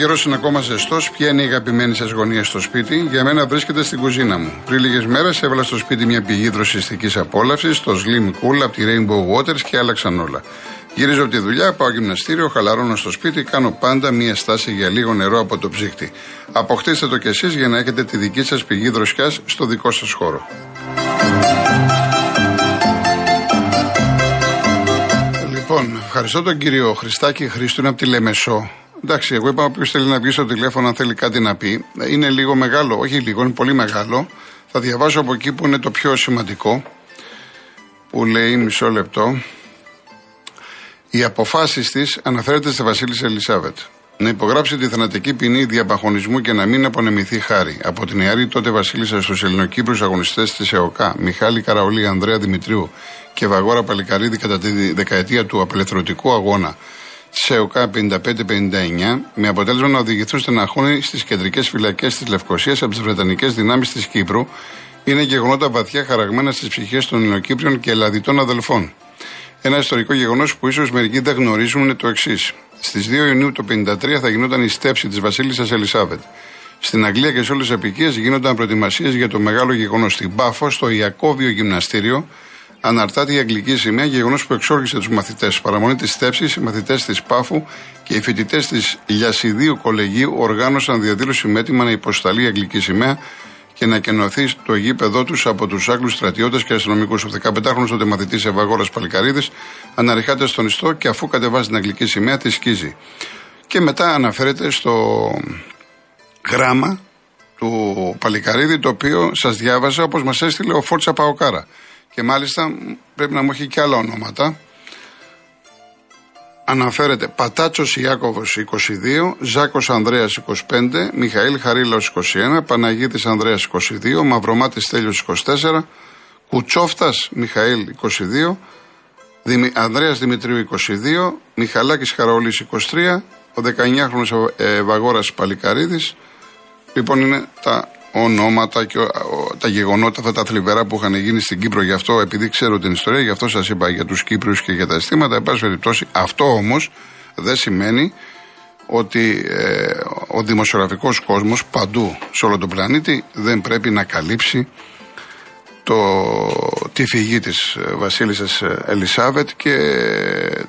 Τώρα που ο καιρός είναι ακόμα ζεστός, ποια είναι η αγαπημένη σας γωνία στο σπίτι, για μένα βρίσκεται στην κουζίνα μου. Πριν λίγες μέρες έβαλα στο σπίτι μια πηγή δροσιστικής απόλαυσης, το Slim Cool από τη Rainbow Waters και άλλαξαν όλα. Γυρίζω από τη δουλειά, πάω γυμναστήριο, χαλαρώνω στο σπίτι, κάνω πάντα μία στάση για λίγο νερό από το ψύχτη. Αποκτήστε το κι εσείς για να έχετε τη δική σας πηγή δροσιάς στο δικό σας χώρο. Λοιπόν, ευχαριστώ τον κύριο Χριστάκη Χρήστο, είναι από τη Λεμεσό. Εντάξει, εγώ είπα όποιος θέλει να βγει στο τηλέφωνο αν θέλει κάτι να πει. Είναι λίγο μεγάλο, όχι λίγο, είναι πολύ μεγάλο. Θα διαβάσω από εκεί που είναι το πιο σημαντικό. Που λέει μισό λεπτό. Οι αποφάσεις της αναφέρεται στη Βασίλισσα Ελισάβετ. Να υπογράψει τη θανατική ποινή διαπαχωνισμού και να μην απονεμηθεί χάρη. Από την ιερή τότε Βασίλισσα στους Ελληνοκύπρου αγωνιστές της ΕΟΚΑ, Μιχάλη Καραολή, Ανδρέα Δημητρίου και Βαγόρα Παλικαρίδη κατά τη δεκαετία του απελευθερωτικού αγώνα τη ΕΟΚΑ 55-59, με αποτέλεσμα να οδηγηθούν στην αγχώνη στις κεντρικές φυλακές της Λευκοσίας από τις Βρετανικές δυνάμεις της Κύπρου, είναι γεγονότα βαθιά χαραγμένα στις ψυχές των Ελληνοκύπριων και Ελλαδιτών αδελφών. Ένα ιστορικό γεγονός που ίσως μερικοί δεν γνωρίζουν είναι το εξής. Στις 2 Ιουνίου του 1953 θα γινόταν η στέψη της Βασίλισσας Ελισάβετ. Στην Αγγλία και σε όλες τις επικίε γίνονταν προετοιμασίες για το μεγάλο γεγονός. Στην Πάφο, στο Ιακώβιο Γυμναστήριο, αναρτάται η αγγλική σημαία, γεγονός που εξόργησε τους μαθητές. Παραμονή της στέψης, οι μαθητές της Πάφου και οι φοιτητές της Λιασιδίου Κολεγίου οργάνωσαν διαδήλωση με έτοιμα να υποσταλεί η αγγλική σημαία και να κενωθεί το γήπεδό τους από τους Άγγλους στρατιώτες και αστυνομικούς. Ο 15χρονο τότε μαθητής Ευαγόρα Παλικαρίδης αναρριχάται στον ιστό και αφού κατεβάζει την αγγλική σημαία τη σκίζει. Και μετά αναφέρεται στο γράμμα του Παλικαρίδη το οποίο σας διάβαζα όπως μας έστειλε ο Φόρτσα Παοκάρα. Και μάλιστα πρέπει να μου έχει και άλλα ονόματα. Αναφέρεται Πατάτσος Ιάκωβος 22, Ζάκος Ανδρέας 25, Μιχαήλ Χαρίλαος 21, Παναγίτης Ανδρέας 22, Μαυρομάτης Τέλειο 24, Κουτσόφτας Μιχαήλ 22, Δημη, Ανδρέας Δημητρίου 22, Μιχαλάκης Χαραολής 23, ο 19χρονος ε, Βαγόρας Παλικαρίδης. Λοιπόν είναι τα ονόματα και τα γεγονότα, αυτά τα θλιβερά που είχαν γίνει στην Κύπρο. Γι' αυτό, επειδή ξέρω την ιστορία, γι' αυτό σας είπα για τους Κύπριους και για τα αισθήματα. Εν πάση περιπτώσει, αυτό όμως δεν σημαίνει ότι ε, ο δημοσιογραφικός κόσμος παντού σε όλο τον πλανήτη δεν πρέπει να καλύψει το, τη φυγή της ε, βασίλισσας ε, Ελισάβετ και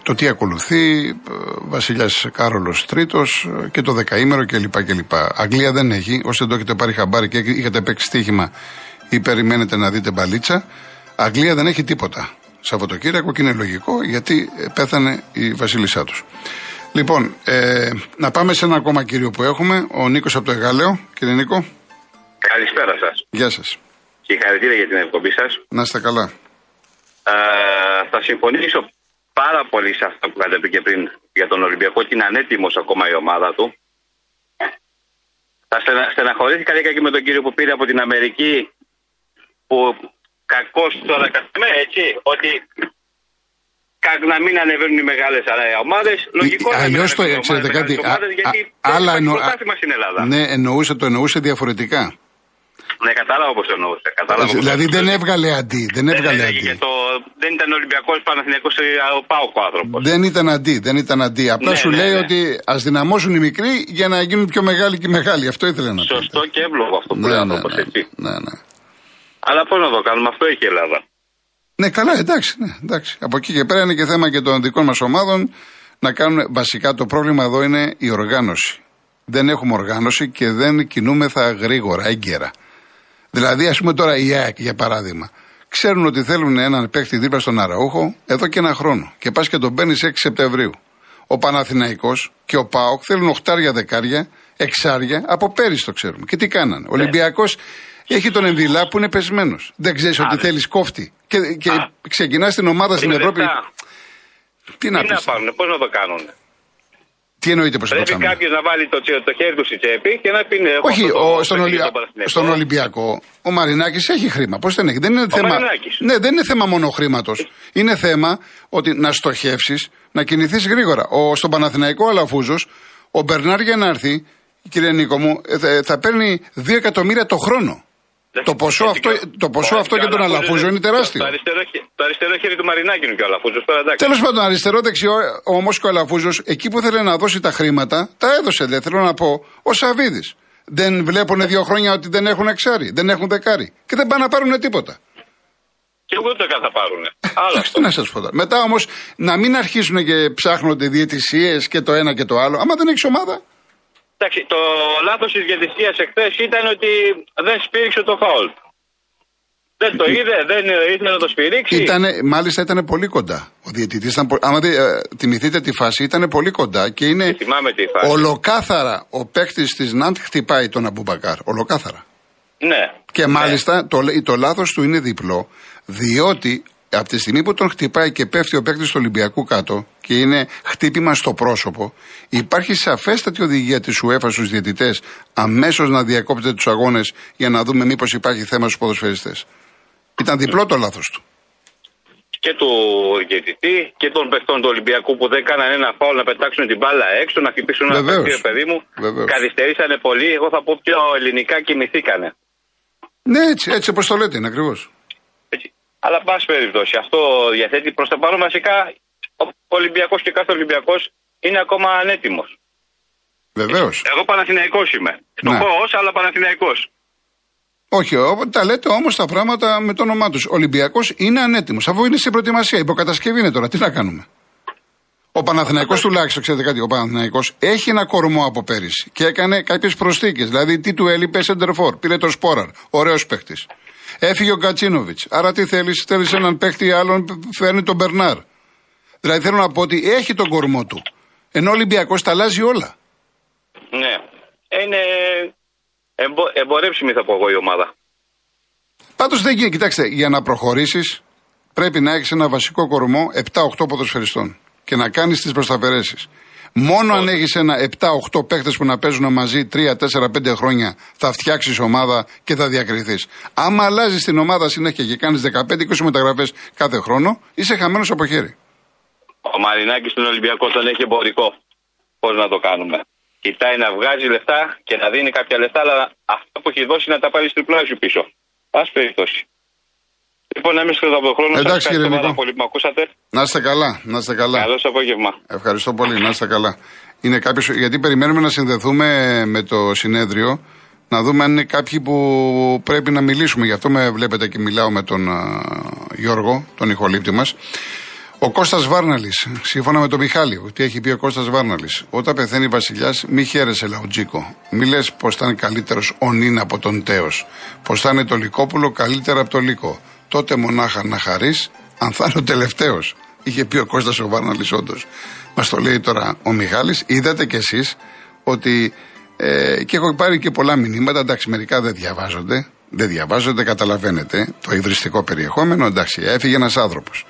το τι ακολουθεί ε, βασιλιάς Κάρολος Τρίτος και το δεκαήμερο κλπ. κλπ. Αγγλία δεν έχει, όσοι δεν το έχετε πάρει χαμπάρι και είχατε παίξει στοίχημα ή περιμένετε να δείτε μπαλίτσα, Αγγλία δεν έχει τίποτα. Σαββατοκύριακο και είναι λογικό γιατί πέθανε η βασίλισσά τους. Λοιπόν, ε, να πάμε σε ένα ακόμα κύριο που έχουμε, ο Νίκος από το Εγάλεο. Κύριε Νίκο. Καλησπέρα σας. Γεια σας. Συγχαρητήρια για την εκπομπή σας. Να είστε καλά. Ε, θα συμφωνήσω πάρα πολύ σε αυτό που είχατε πει και πριν για τον Ολυμπιακό και είναι ανέτοιμος ακόμα η ομάδα του. Θα στενα, στεναχωρήθηκα λίγα και με τον κύριο που πήρε από την Αμερική που κακώς τώρα καταμε έτσι ότι να μην ανεβαίνουν οι μεγάλες ομάδες. Λογικό είναι. Αλλιώς το ξέρετε κάτι. γιατί άλλα εννο... στην Ελλάδα. Ναι, εννοούσε, το εννοούσε διαφορετικά. Ναι, κατάλαβα πώς εννοούσε. Κατάλαβα δηλαδή δεν έβγαλε αντί. Δεν, έβγαλε αντί. το, δεν ήταν Ολυμπιακός Παναθυνιακό ο Πάοκ ο άνθρωπος. Δεν ήταν αντί. Δεν ήταν αντί. Απλά ναι, σου ναι, λέει ναι. ότι ας δυναμώσουν οι μικροί για να γίνουν πιο μεγάλοι και μεγάλοι. Αυτό ήθελε να πει. Σωστό και εύλογο αυτό που ναι, λέει ο ναι, άνθρωπος ναι, έτσι. Ναι, ναι. Αλλά πώς να το κάνουμε, αυτό έχει η Ελλάδα. Ναι, καλά, εντάξει, ναι, εντάξει. Από εκεί και πέρα είναι και θέμα και των δικών μας ομάδων να κάνουν. Βασικά το πρόβλημα εδώ είναι η οργάνωση. Δεν έχουμε οργάνωση και δεν κινούμεθα γρήγορα, έγκαιρα. Δηλαδή, ας πούμε τώρα η ΑΕΚ για παράδειγμα. Ξέρουν ότι θέλουν έναν παίχτη δίπλα στον Αραούχο εδώ και ένα χρόνο. Και πας και τον παίρνεις 6 Σεπτεμβρίου. Ο Παναθηναϊκός και ο ΠΑΟΚ θέλουν οχτάρια δεκάρια, εξάρια, από πέρυσι το ξέρουμε. Και τι κάνανε. Ο ναι. Ολυμπιακός έχει τον Εμβιλά που είναι πεσμένος. Δεν ξέρεις ότι ναι. θέλεις κόφτη. Και, και ξεκινάς την ομάδα στην Ευρώπη. Τι να, πεις. πώς να το κάνουν. Τι εννοείται πως Πρέπει κάποιος να βάλει το, το χέρι του στη τσέπη και να πει ναι, Όχι, ο, στον, Ολυ... στον Ολυμπιακό ο Μαρινάκης έχει χρήμα. Πώς δεν έχει; Δεν είναι, θέμα... ναι, δεν είναι θέμα μόνο χρήματος. Είναι θέμα ότι να στοχεύσεις, να κινηθείς γρήγορα. Ο, στον Παναθηναϊκό Αλαφούζος, ο Μπερνάρ για να έρθει, κύριε Νίκο μου, ε, θα, θα παίρνει 2 εκατομμύρια το χρόνο. Το ποσό αυτό, το ποσό αυτό για τον Αλαφούζο είναι τεράστιο. Το αριστερό, το αριστερό χέρι του Μαρινάκη είναι και ο Αλαφούζος. Τέλος πάντων, αριστερό δεξιό όμως και ο Αλαφούζος, εκεί που θέλει να δώσει τα χρήματα, τα έδωσε. Δεν θέλω να πω, ο Σαββίδης. Δεν βλέπουν δύο χρόνια ότι δεν έχουν εξάρι, δεν έχουν δεκάρι. Και δεν πάνε να πάρουν τίποτα. Και ούτε καν θα πάρουν. Άλλα. Τι να σας πω Μετά όμως να μην αρχίσουν και ψάχνονται διαιτησίες και το ένα και το άλλο. Άμα δεν έχεις ομάδα. Εντάξει, το λάθος της διαιτησίας εχθές ήταν ότι δεν σπήριξε το φάουλ. Δεν το είδε, δεν ήθελε να το σπηρίξει. Ήτανε, μάλιστα ήταν πολύ κοντά. Ο διαιτητής ήταν. Άμα ε, θυμηθείτε τη φάση, ήταν πολύ κοντά και είναι. τη φάση. Ολοκάθαρα ο παίκτης της Ναντ χτυπάει τον Αμπούμπακαρ. Ολοκάθαρα. Ναι. Και μάλιστα το, το λάθος του είναι διπλό, διότι από τη στιγμή που τον χτυπάει και πέφτει ο παίκτης του Ολυμπιακού κάτω και είναι χτύπημα στο πρόσωπο, υπάρχει σαφέστατη οδηγία της UEFA στους διαιτητές αμέσως να διακόπτετε τους αγώνες για να δούμε μήπως υπάρχει θέμα στους ποδοσφαιριστές. Ήταν διπλό το λάθος του. Και του διαιτητή και των παιχτών του Ολυμπιακού που δεν κάνανε ένα φάουλ να πετάξουν την μπάλα έξω, να χτυπήσουν ένα παιχνίδι, παιδί μου. Βεβαίως. Καθυστερήσανε πολύ. Εγώ θα πω πιο ελληνικά κοιμηθήκανε. Ναι, έτσι, έτσι όπως το λέτε, είναι ακριβώς. Αλλά, πάση περιπτώσει, αυτό διαθέτει προς τα παρόν βασικά ο Ολυμπιακός και κάθε Ολυμπιακός είναι ακόμα ανέτοιμος. Βεβαίως. Εγώ Παναθηναϊκός είμαι. Στο ναι. αλλά Παναθηναϊκός. Όχι, τα λέτε όμως τα πράγματα με το όνομά τους. Ο Ολυμπιακός είναι ανέτοιμος. Αφού είναι στην προετοιμασία, υποκατασκευή είναι τώρα. Τι να κάνουμε; Ο Παναθηναϊκός τουλάχιστον, ξέρετε κάτι, ο Παναθηναϊκός έχει ένα κορμό από πέρυσι και έκανε κάποιες προσθήκες. Δηλαδή, τι του έλειπε, Σεντερφόρ, πήρε το Σπόραρ, ωραίος παίχτη. Έφυγε ο Κατσίνοβιτς. Άρα τι θέλεις, θέλεις έναν παίχτη άλλον, φέρνει τον Μπερνάρ. Δηλαδή θέλω να πω ότι έχει τον κορμό του. Ενώ ο Ολυμπιακός τα αλλάζει όλα. Ναι. Είναι εμπο, εμπορεύσιμη θα πω εγώ η ομάδα. Πάντως δεν γίνει. Κοιτάξτε, για να προχωρήσεις πρέπει να έχεις ένα βασικό κορμό 7-8 ποδοσφαιριστών και να κάνεις τις προσταφαιρέσει. Μόνο αν έχεις ένα 7-8 παίχτε που να παίζουν μαζί 3-4-5 χρόνια θα φτιάξεις ομάδα και θα διακριθείς. Άμα αλλάζεις την ομάδα συνέχεια και κάνεις 15-20 μεταγραφές κάθε χρόνο, είσαι χαμένος από χέρι. Ο Μαρινάκης στον Ολυμπιακό τον έχει εμπορικό. Πώς να το κάνουμε. Κοιτάει να βγάζει λεφτά και να δίνει κάποια λεφτά, αλλά αυτά που έχει δώσει να τα πάρει τριπλάσιο πίσω. Πάση περιπτώσει. Λοιπόν, να μην από τον χρόνο Εντάξει, σας. Ευχαριστώ πάρα πολύ που με ακούσατε. Να είστε καλά, να είστε καλά. Καλό απόγευμα. Ευχαριστώ πολύ, να είστε καλά. Είναι κάποιος, γιατί περιμένουμε να συνδεθούμε με το συνέδριο, να δούμε αν είναι κάποιοι που πρέπει να μιλήσουμε. Γι' αυτό με βλέπετε και μιλάω με τον Γιώργο, τον ηχολήπτη μας. Ο Κώστας Βάρναλης, σύμφωνα με τον Μιχάλη, τι έχει πει ο Κώστας Βάρναλης. Όταν πεθαίνει βασιλιάς, μη χαίρεσαι λαουτζίκο. Μη λες πως θα είναι καλύτερος ο Νίν από τον Τέος. Πως θα είναι το Λικόπουλο καλύτερα από το Λίκο τότε μονάχα να χαρείς, αν θα είναι ο τελευταίος. Είχε πει ο Κώστας ο Βάρναλης, όντως. Μας το λέει τώρα ο Μιχάλης. Είδατε κι εσείς ότι. Ε, και έχω πάρει και πολλά μηνύματα. Εντάξει, μερικά δεν διαβάζονται. Δεν διαβάζονται, καταλαβαίνετε το ιδρυστικό περιεχόμενο. Εντάξει, έφυγε ένας άνθρωπος.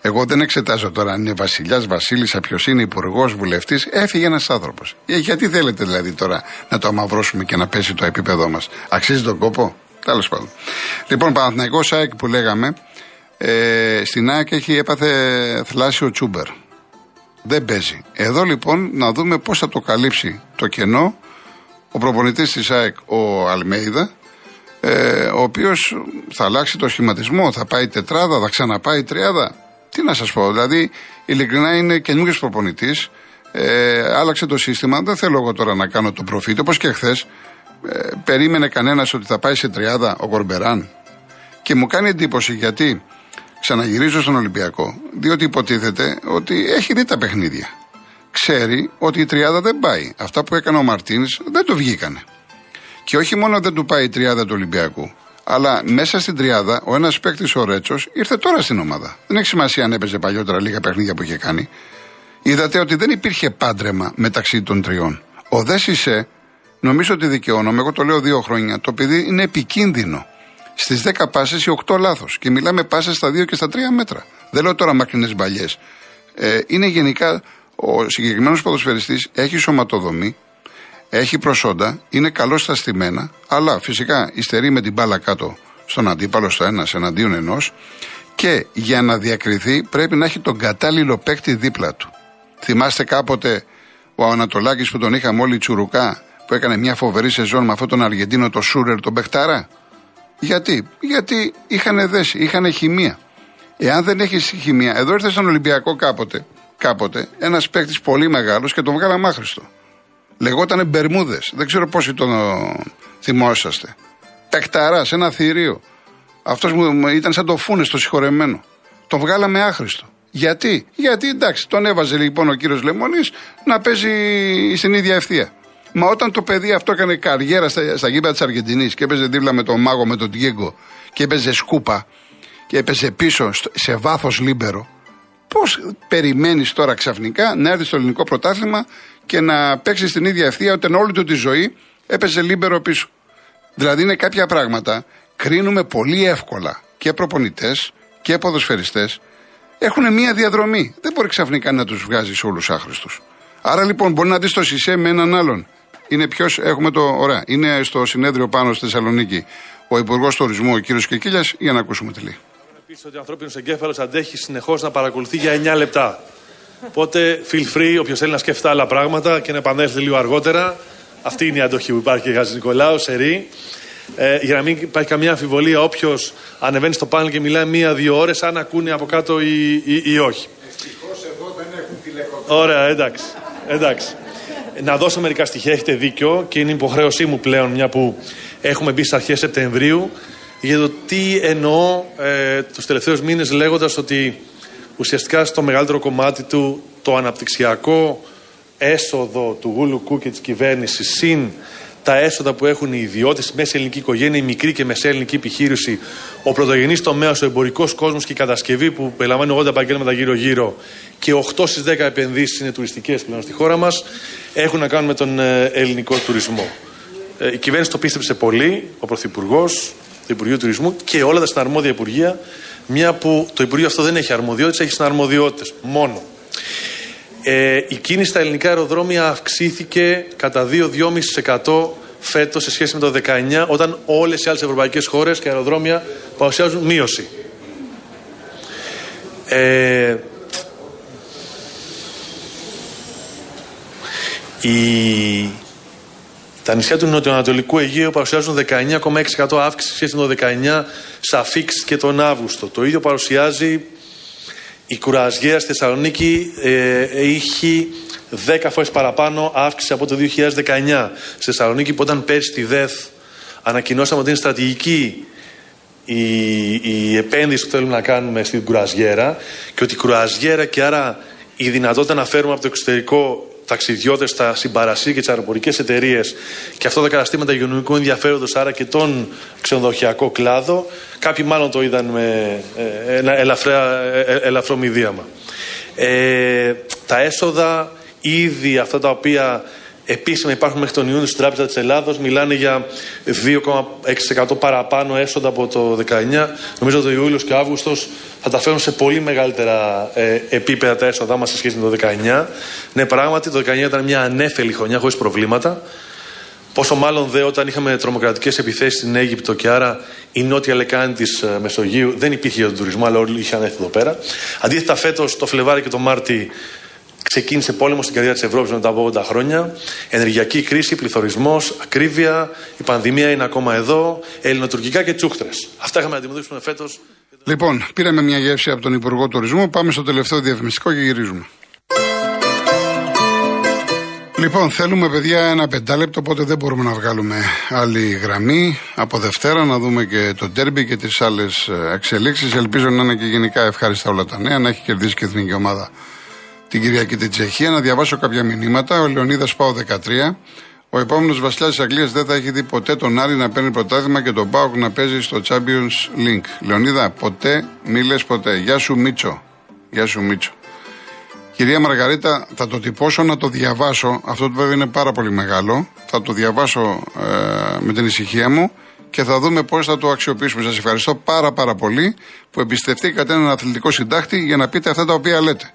Εγώ δεν εξετάζω τώρα αν είναι βασιλιάς, βασίλισσα, ποιος είναι υπουργός, βουλευτής. Έφυγε ένας άνθρωπος. Ε, γιατί θέλετε δηλαδή τώρα να το αμαυρώσουμε και να πέσει το επίπεδό μας; Αξίζει τον κόπο; Τέλος πάντων. Λοιπόν, Παναθηναϊκός ΑΕΚ που λέγαμε, ε, στην ΑΕΚ έχει έπαθε θλάσσιο τσούμπερ. Δεν παίζει. Εδώ λοιπόν να δούμε πώς θα το καλύψει το κενό ο προπονητής της ΑΕΚ, ο Αλμέιδα, ε, ο οποίος θα αλλάξει το σχηματισμό, θα πάει τετράδα, θα ξαναπάει τριάδα. Τι να σας πω, δηλαδή ειλικρινά είναι καινούριο προπονητής. Ε, άλλαξε το σύστημα. Δεν θέλω εγώ τώρα να κάνω το προφήτη, όπως και χθες. Ε, περίμενε κανένας ότι θα πάει σε τριάδα ο Κορμπεράν. Και μου κάνει εντύπωση γιατί ξαναγυρίζω στον Ολυμπιακό, διότι υποτίθεται ότι έχει δει τα παιχνίδια. Ξέρει ότι η τριάδα δεν πάει. Αυτά που έκανε ο Μαρτίνς δεν το βγήκανε. Και όχι μόνο δεν του πάει η τριάδα του Ολυμπιακού, αλλά μέσα στην τριάδα ο ένας παίκτης ο Ρέτσος ήρθε τώρα στην ομάδα. Δεν έχει σημασία αν έπαιζε παλιότερα λίγα παιχνίδια που είχε κάνει. Είδατε ότι δεν υπήρχε πάντρεμα μεταξύ των τριών. Ο Δέσισε Νομίζω ότι δικαιώνομαι, εγώ το λέω δύο χρόνια. Το παιδί είναι επικίνδυνο. Στις 10 πάσες οι 8 λάθος. Και μιλάμε πάσες στα 2 και στα 3 μέτρα. Δεν λέω τώρα μακρινές μπαλιές. Ε, είναι γενικά ο συγκεκριμένος ποδοσφαιριστής έχει σωματοδομή, έχει προσόντα, είναι καλό στα στημένα, αλλά φυσικά υστερεί με την μπάλα κάτω στον αντίπαλο στο ένας εναντίον ενός και για να διακριθεί πρέπει να έχει τον κατάλληλο παίκτη δίπλα του. Θυμάστε κάποτε ο Ανατολάκης που τον είχαμε όλοι τσουρουκά που έκανε μια φοβερή σεζόν με αυτόν τον Αργεντίνο, το Σούρερ, τον Μπεχτάρα; Γιατί, γιατί είχαν δέσει, είχαν χημεία. Εάν δεν έχεις χημεία, εδώ ήρθες στον Ολυμπιακό κάποτε, κάποτε ένας παίκτης πολύ μεγάλος και τον βγάλαμε άχρηστο. Λεγότανε Μπερμούδες. Δεν ξέρω πόσοι τον θυμόσαστε. Πεκταρά, ένα θηρίο. Αυτός μου ήταν σαν το φούνε στο συγχωρεμένο. Τον βγάλαμε άχρηστο. Γιατί, γιατί εντάξει, τον έβαζε λοιπόν ο κύριος Λεμονής να παίζει στην ίδια ευθεία. Μα όταν το παιδί αυτό έκανε καριέρα στα, στα γήπεδα της Αργεντινής και έπαιζε δίπλα με τον Μάγο, με τον Τιέγκο και έπαιζε σκούπα και έπαιζε πίσω σε βάθος λίμπερο, πώς περιμένεις τώρα ξαφνικά να έρθει στο ελληνικό πρωτάθλημα και να παίξεις στην ίδια ευθεία όταν όλη του τη ζωή έπαιζε λίμπερο πίσω; Δηλαδή είναι κάποια πράγματα κρίνουμε πολύ εύκολα και προπονητές και ποδοσφαιριστές έχουν μία διαδρομή. Δεν μπορεί ξαφνικά να τους βγάζεις όλους άχρηστους. Άρα λοιπόν μπορεί να δεις το Σισε με έναν άλλον. Είναι ποιος έχουμε το. Ωραία. Είναι στο συνέδριο πάνω στη Θεσσαλονίκη ο Υπουργός Τουρισμού, ο κύριος Κεκίλια, για να ακούσουμε τη λέει. Επίση ότι ο ανθρώπινος εγκέφαλος αντέχει συνεχώς να παρακολουθεί για 9 λεπτά. Οπότε feel free, όποιος θέλει να σκέφτεται άλλα πράγματα και να επανέλθει λίγο αργότερα. Αυτή είναι η αντοχή που υπάρχει για Νικολάου, σερή. Ε, για να μην υπάρχει καμία αμφιβολία, όποιος ανεβαίνει στο πάνελ και μιλάει μία-δύο ώρες, αν ακούνε από κάτω ή, ή, ή όχι. Ευτυχώς εδώ δεν έχουν τηλεκοπτήρια. Ωραία, εντάξει. εντάξει. Να δώσω μερικά στοιχεία, έχετε δίκιο και είναι υποχρέωσή μου πλέον, μια που έχουμε μπει στις αρχές Σεπτεμβρίου, για το τι εννοώ ε, τους τελευταίους μήνες λέγοντας ότι ουσιαστικά στο μεγαλύτερο κομμάτι του το αναπτυξιακό έσοδο του Γουλουκού και της κυβέρνησης συν τα έσοδα που έχουν οι ιδιώτες, η μέση ελληνική οικογένεια, η μικρή και μεσαία ελληνική επιχείρηση, ο πρωτογενής τομέας, ο εμπορικός κόσμος και η κατασκευή που περιλαμβάνει 80 επαγγέλματα γύρω-γύρω και 8 στις 10 επενδύσεις είναι τουριστικές πλέον στη χώρα μας, έχουν να κάνουν με τον ε, ελληνικό τουρισμό. Ε, η κυβέρνηση το πίστεψε πολύ, ο Πρωθυπουργός, το Υπουργείο Τουρισμού και όλα τα συναρμόδια Υπουργεία, μια που το Υπουργείο αυτό δεν έχει αρμοδιότητες, έχει συναρμοδιότητες μόνο. Ε, η κίνηση στα ελληνικά αεροδρόμια αυξήθηκε κατά 2-2,5% φέτος σε σχέση με το 19 όταν όλες οι άλλες ευρωπαϊκές χώρες και αεροδρόμια παρουσιάζουν μείωση. Ε, η, τα νησιά του Νοτιοανατολικού Αιγαίου παρουσιάζουν 19,6% αύξηση σχέση με το 19 Σαφίξ και τον Αύγουστο. Το ίδιο παρουσιάζει η κουραζιέρα στη Θεσσαλονίκη ε, έχει 10 φορές παραπάνω αύξηση από το 2019. Στη Θεσσαλονίκη που όταν πέρσι τη ΔΕΘ ανακοινώσαμε ότι είναι στρατηγική η, η επένδυση που θέλουμε να κάνουμε στην κουραζιέρα και ότι η κουραζιέρα και άρα η δυνατότητα να φέρουμε από το εξωτερικό ταξιδιώτες στα συμπαρασύ και τις αεροπορικές εταιρείες και αυτά τα καταστήματα υγειονομικού ενδιαφέροντος, άρα και τον ξενοδοχειακό κλάδο, κάποιοι μάλλον το είδαν με ε, ένα ελαφρά, ε, ε, ελαφρό μηδίαμα. Ε, τα έσοδα ήδη αυτά τα οποία επίσημα υπάρχουν μέχρι τον Ιούνιο στην Τράπεζα της Ελλάδος. Μιλάνε για 2,6% παραπάνω έσοδα από το 19. Νομίζω ότι ο Ιούλιος και ο Αύγουστος θα τα φέρουν σε πολύ μεγαλύτερα ε, επίπεδα τα έσοδά μας σε σχέση με το 19. Ναι, πράγματι το 19 ήταν μια ανέφελη χρονιά χωρίς προβλήματα. Πόσο μάλλον δε όταν είχαμε τρομοκρατικές επιθέσεις στην Αίγυπτο και άρα η νότια λεκάνη της ε, Μεσογείου δεν υπήρχε για τον τουρισμό, αλλά όλοι είχαν έρθει εδώ πέρα. Αντίθετα, φέτος το Φλεβάρι και το Μάρτι Ξεκίνησε πόλεμος στην καρδιά της Ευρώπης μετά από 80 χρόνια. Ενεργειακή κρίση, πληθωρισμός, ακρίβεια. Η πανδημία είναι ακόμα εδώ. Ελληνοτουρκικά και τσούχτρες. Αυτά είχαμε να αντιμετωπίσουμε φέτος. Λοιπόν, πήραμε μια γεύση από τον Υπουργό Τουρισμού. Πάμε στο τελευταίο διαφημιστικό και γυρίζουμε. Λοιπόν, θέλουμε παιδιά ένα πεντάλεπτο, οπότε δεν μπορούμε να βγάλουμε άλλη γραμμή. Από Δευτέρα να δούμε και το τέρμπι και τις άλλες εξελίξεις. Ελπίζω να είναι και γενικά ευχάριστα όλα τα νέα, να έχει κερδίσει και η εθνική ομάδα την Κυριακή την Τσεχία. Να διαβάσω κάποια μηνύματα. Ο Λεωνίδας Πάο 13. Ο επόμενος βασιλιάς της Αγγλίας δεν θα έχει δει ποτέ τον Άρη να παίρνει πρωτάθλημα και τον Πάοκ να παίζει στο Champions League. Λεωνίδα, ποτέ, μη λες ποτέ. Γεια σου Μίτσο. Γεια σου Μίτσο. Κυρία Μαργαρίτα, θα το τυπώσω να το διαβάσω. Αυτό το βέβαια είναι πάρα πολύ μεγάλο. Θα το διαβάσω ε, με την ησυχία μου και θα δούμε πώς θα το αξιοποιήσουμε. Σας ευχαριστώ πάρα πάρα πολύ που εμπιστευτήκατε έναν αθλητικό συντάκτη για να πείτε αυτά τα οποία λέτε.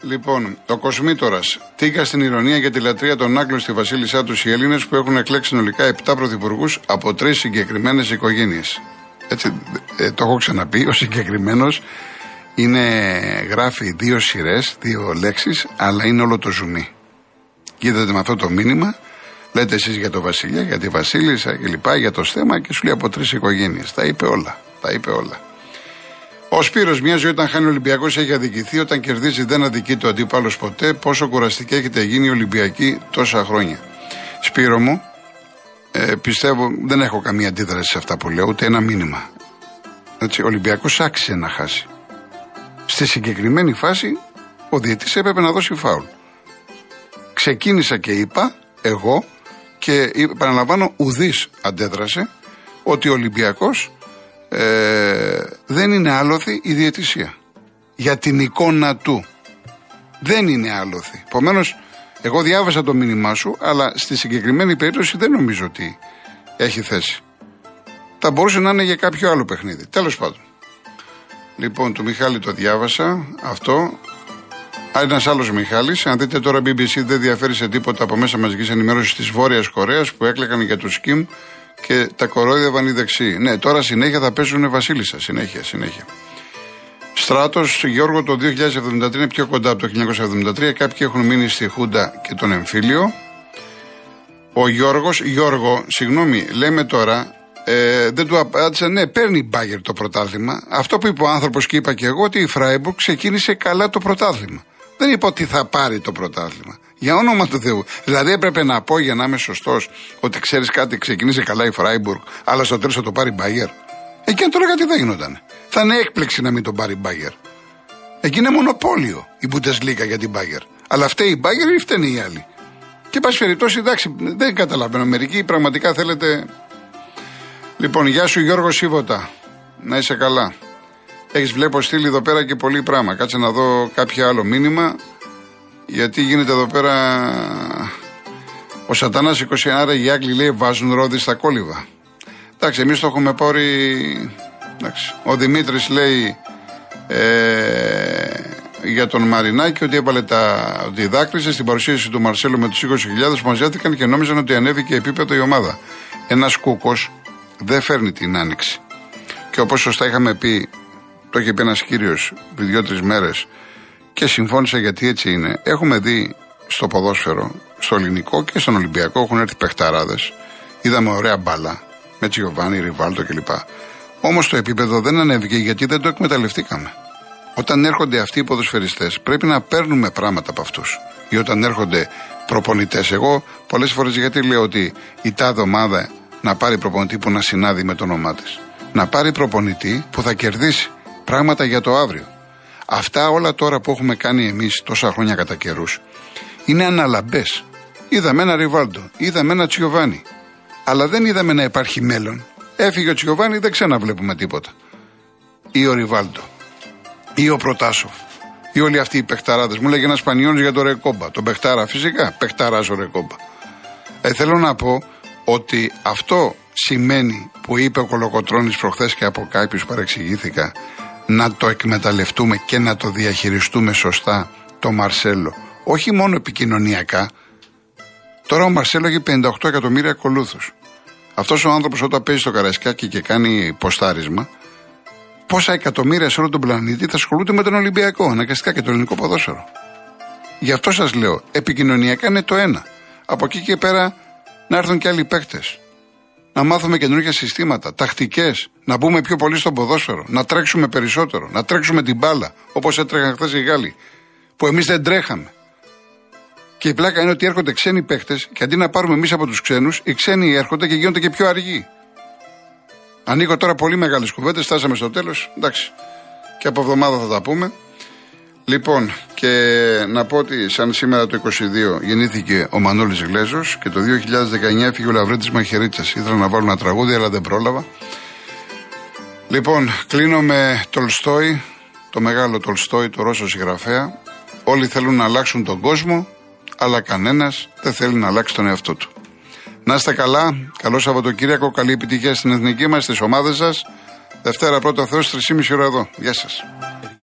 Λοιπόν, το Κοσμήτορας. Τίγα στην ηρωνία για τη λατρεία των Άγγλων στη Βασίλισσά τους οι Έλληνες που έχουν εκλέξει συνολικά 7 πρωθυπουργούς από τρεις συγκεκριμένες οικογένειες. Έτσι, ε, το έχω ξαναπεί. Ο συγκεκριμένος είναι, γράφει δύο σειρές, δύο λέξεις, αλλά είναι όλο το ζουμί. Κοίτατε με αυτό το μήνυμα, Λέτε εσείς για το Βασιλιά, για τη Βασίλισσα κλπ. Για το στέμα και σου λέει από τρεις οικογένειες. Τα είπε όλα. Τα είπε όλα. Ο Σπύρος, μια ζωή όταν χάνει ο Ολυμπιακός έχει αδικηθεί. Όταν κερδίζει δεν αδικεί το αντίπαλος ποτέ. Πόσο κουραστική έχετε γίνει η Ολυμπιακή τόσα χρόνια. Σπύρο μου, ε, πιστεύω δεν έχω καμία αντίδραση σε αυτά που λέω, ούτε ένα μήνυμα. Έτσι, ο Ολυμπιακός άξιζε να χάσει. Στη συγκεκριμένη φάση ο διαιτής έπρεπε να δώσει φάουλ. Ξεκίνησα και είπα, εγώ, και επαναλαμβάνω, ουδής αντέδρασε ότι ο Ολυμπιακός ε, δεν είναι άλοθη η διαιτησία. Για την εικόνα του. Δεν είναι άλοθη. Επομένως, εγώ διάβασα το μήνυμά σου, αλλά στη συγκεκριμένη περίπτωση δεν νομίζω ότι έχει θέση. Θα μπορούσε να είναι για κάποιο άλλο παιχνίδι. Τέλος πάντων. Λοιπόν, του Μιχάλη το διάβασα αυτό. Ένας άλλος Μιχάλης. Αν δείτε τώρα, BBC δεν διαφέρει σε τίποτα από μέσα μαζικής ενημέρωσης της Βόρειας Κορέας που έκλεγαν για τους Σκιμ και τα κορόιδευαν οι δεξιοί. Ναι, τώρα συνέχεια θα παίζουν Βασίλισσα. Συνέχεια, συνέχεια. Στράτος, Γιώργο, το 2073 είναι πιο κοντά από το 1973. Κάποιοι έχουν μείνει στη Χούντα και τον εμφύλιο. Ο Γιώργος, Γιώργο, συγγνώμη, λέμε τώρα, ε, δεν του απάντησε, ναι, παίρνει μπάγκερ το πρωτάθλημα. Αυτό που είπε ο άνθρωπος και είπα και εγώ, ότι η Φράιμπουργκ ξεκίνησε καλά το πρωτάθλημα. Δεν είπα ότι θα πάρει το πρωτάθλημα. Για όνομα του Θεού. Δηλαδή έπρεπε να πω για να είμαι σωστός ότι ξέρεις κάτι, ξεκίνησε καλά η Φράιμπουργκ, αλλά στο τέλος θα το πάρει μπάγκερ. Εκεί αν το λέγα τι δεν γινόταν. Θα είναι έκπληξη να μην τον πάρει μπάγκερ. Εκεί είναι μονοπόλιο η Μπουντεσλίκα για την μπάγκερ. Αλλά φταίει η μπάγκερ ή φταίνει οι άλλοι. Και πάση περιπτώσει, εντάξει, δεν καταλαβαίνω. Μερικοί πραγματικά θέλετε. Λοιπόν, γεια σου Γιώργο Σίβοτα. Να είσαι καλά. Έχεις βλέπω στείλει εδώ πέρα και πολύ πράγμα. Κάτσε να δω κάποιο άλλο μήνυμα. Γιατί γίνεται εδώ πέρα. Ο Σατάνα 21 άρα οι Άγγλοι λέει βάζουν ρόδι στα κόλληβα. Εντάξει, εμείς το έχουμε πάρει. Εντάξει. Ο Δημήτρης λέει ε, για τον Μαρινάκη ότι έβαλε τα. ότι δάκρυσε στην παρουσίαση του Μαρσέλου με τους 20.000 που μαζεύτηκαν και νόμιζαν ότι ανέβηκε επίπεδο η ομάδα. Ένας κούκος δεν φέρνει την άνοιξη. Και όπως σωστά είχαμε πει, το είχε πει ένας κύριος πριν δύο-τρεις μέρες και συμφώνησα γιατί έτσι είναι. Έχουμε δει στο ποδόσφαιρο, στο ελληνικό και στον Ολυμπιακό έχουν έρθει παιχταράδες. Είδαμε ωραία μπάλα με Τζιοβάνι, Ριβάλτο κλπ. Όμως το επίπεδο δεν ανέβηκε γιατί δεν το εκμεταλλευτήκαμε. Όταν έρχονται αυτοί οι ποδοσφαιριστές, πρέπει να παίρνουμε πράγματα από αυτούς. Ή όταν έρχονται προπονητές. Εγώ πολλές φορές γιατί λέω ότι η τάδε ομάδα να πάρει προπονητή που να συνάδει με το όνομά της. Να πάρει προπονητή που θα κερδίσει πράγματα για το αύριο. Αυτά όλα τώρα που έχουμε κάνει εμείς τόσα χρόνια κατά καιρούς είναι αναλαμπές. Είδαμε ένα Ριβάλντο, είδαμε ένα Τσιοβάνι. Αλλά δεν είδαμε να υπάρχει μέλλον. Έφυγε ο Τσιοβάνι, δεν ξαναβλέπουμε τίποτα. Ή ο Ριβάλντο. Ή ο Προτάσοφ. Ή όλοι αυτοί οι παιχταράδες. Μου λέγε ένας Σπανιόλ για το Ρεκόμπα. Τον παιχτάρα, φυσικά. Παιχταράς ο Ρεκόμπα. Ε, θέλω να πω ότι αυτό σημαίνει που είπε ο Κολοκοτρόνη προχθές και από κάποιους παρεξηγήθηκα να το εκμεταλλευτούμε και να το διαχειριστούμε σωστά το Μαρσέλο. Όχι μόνο επικοινωνιακά. Τώρα ο Μαρσέλο έχει 58 εκατομμύρια ακολούθους. Αυτός ο άνθρωπος όταν παίζει στο Καρασκάκι και κάνει ποστάρισμα, πόσα εκατομμύρια σε όλο τον πλανήτη θα ασχολούνται με τον Ολυμπιακό, αναγκαστικά και το ελληνικό ποδόσφαιρο. Γι' αυτό σας λέω, επικοινωνιακά είναι το ένα. Από εκεί και πέρα να έρθουν και άλλοι παίκτες να μάθουμε καινούργια συστήματα, τακτικές, να μπούμε πιο πολύ στο ποδόσφαιρο, να τρέξουμε περισσότερο, να τρέξουμε την μπάλα, όπως έτρεχαν χθες οι Γάλλοι, που εμείς δεν τρέχαμε. Και η πλάκα είναι ότι έρχονται ξένοι παίχτε και αντί να πάρουμε εμείς από τους ξένους, οι ξένοι έρχονται και γίνονται και πιο αργοί. Ανοίγω τώρα πολύ μεγάλες κουβέντες, φτάσαμε στο τέλος. Εντάξει. Και από εβδομάδα θα τα πούμε. Λοιπόν, και να πω ότι σαν σήμερα το 22 γεννήθηκε ο Μανώλης Γλέζος και το 2019 έφυγε ο Λαβρέντης Μαχαιρίτσας. Ήθελα να βάλω ένα τραγούδι αλλά δεν πρόλαβα. Λοιπόν, κλείνω με Τολστόι, το μεγάλο Τολστόι, το Ρώσο συγγραφέα. Όλοι θέλουν να αλλάξουν τον κόσμο, αλλά κανένας δεν θέλει να αλλάξει τον εαυτό του. Να είστε καλά, καλό Σαββατοκύριακο, καλή επιτυχία στην εθνική μας, στις ομάδες σας. Δευτέρα πρώτα Θεός, 3,5 ώρα εδώ. Γεια σας.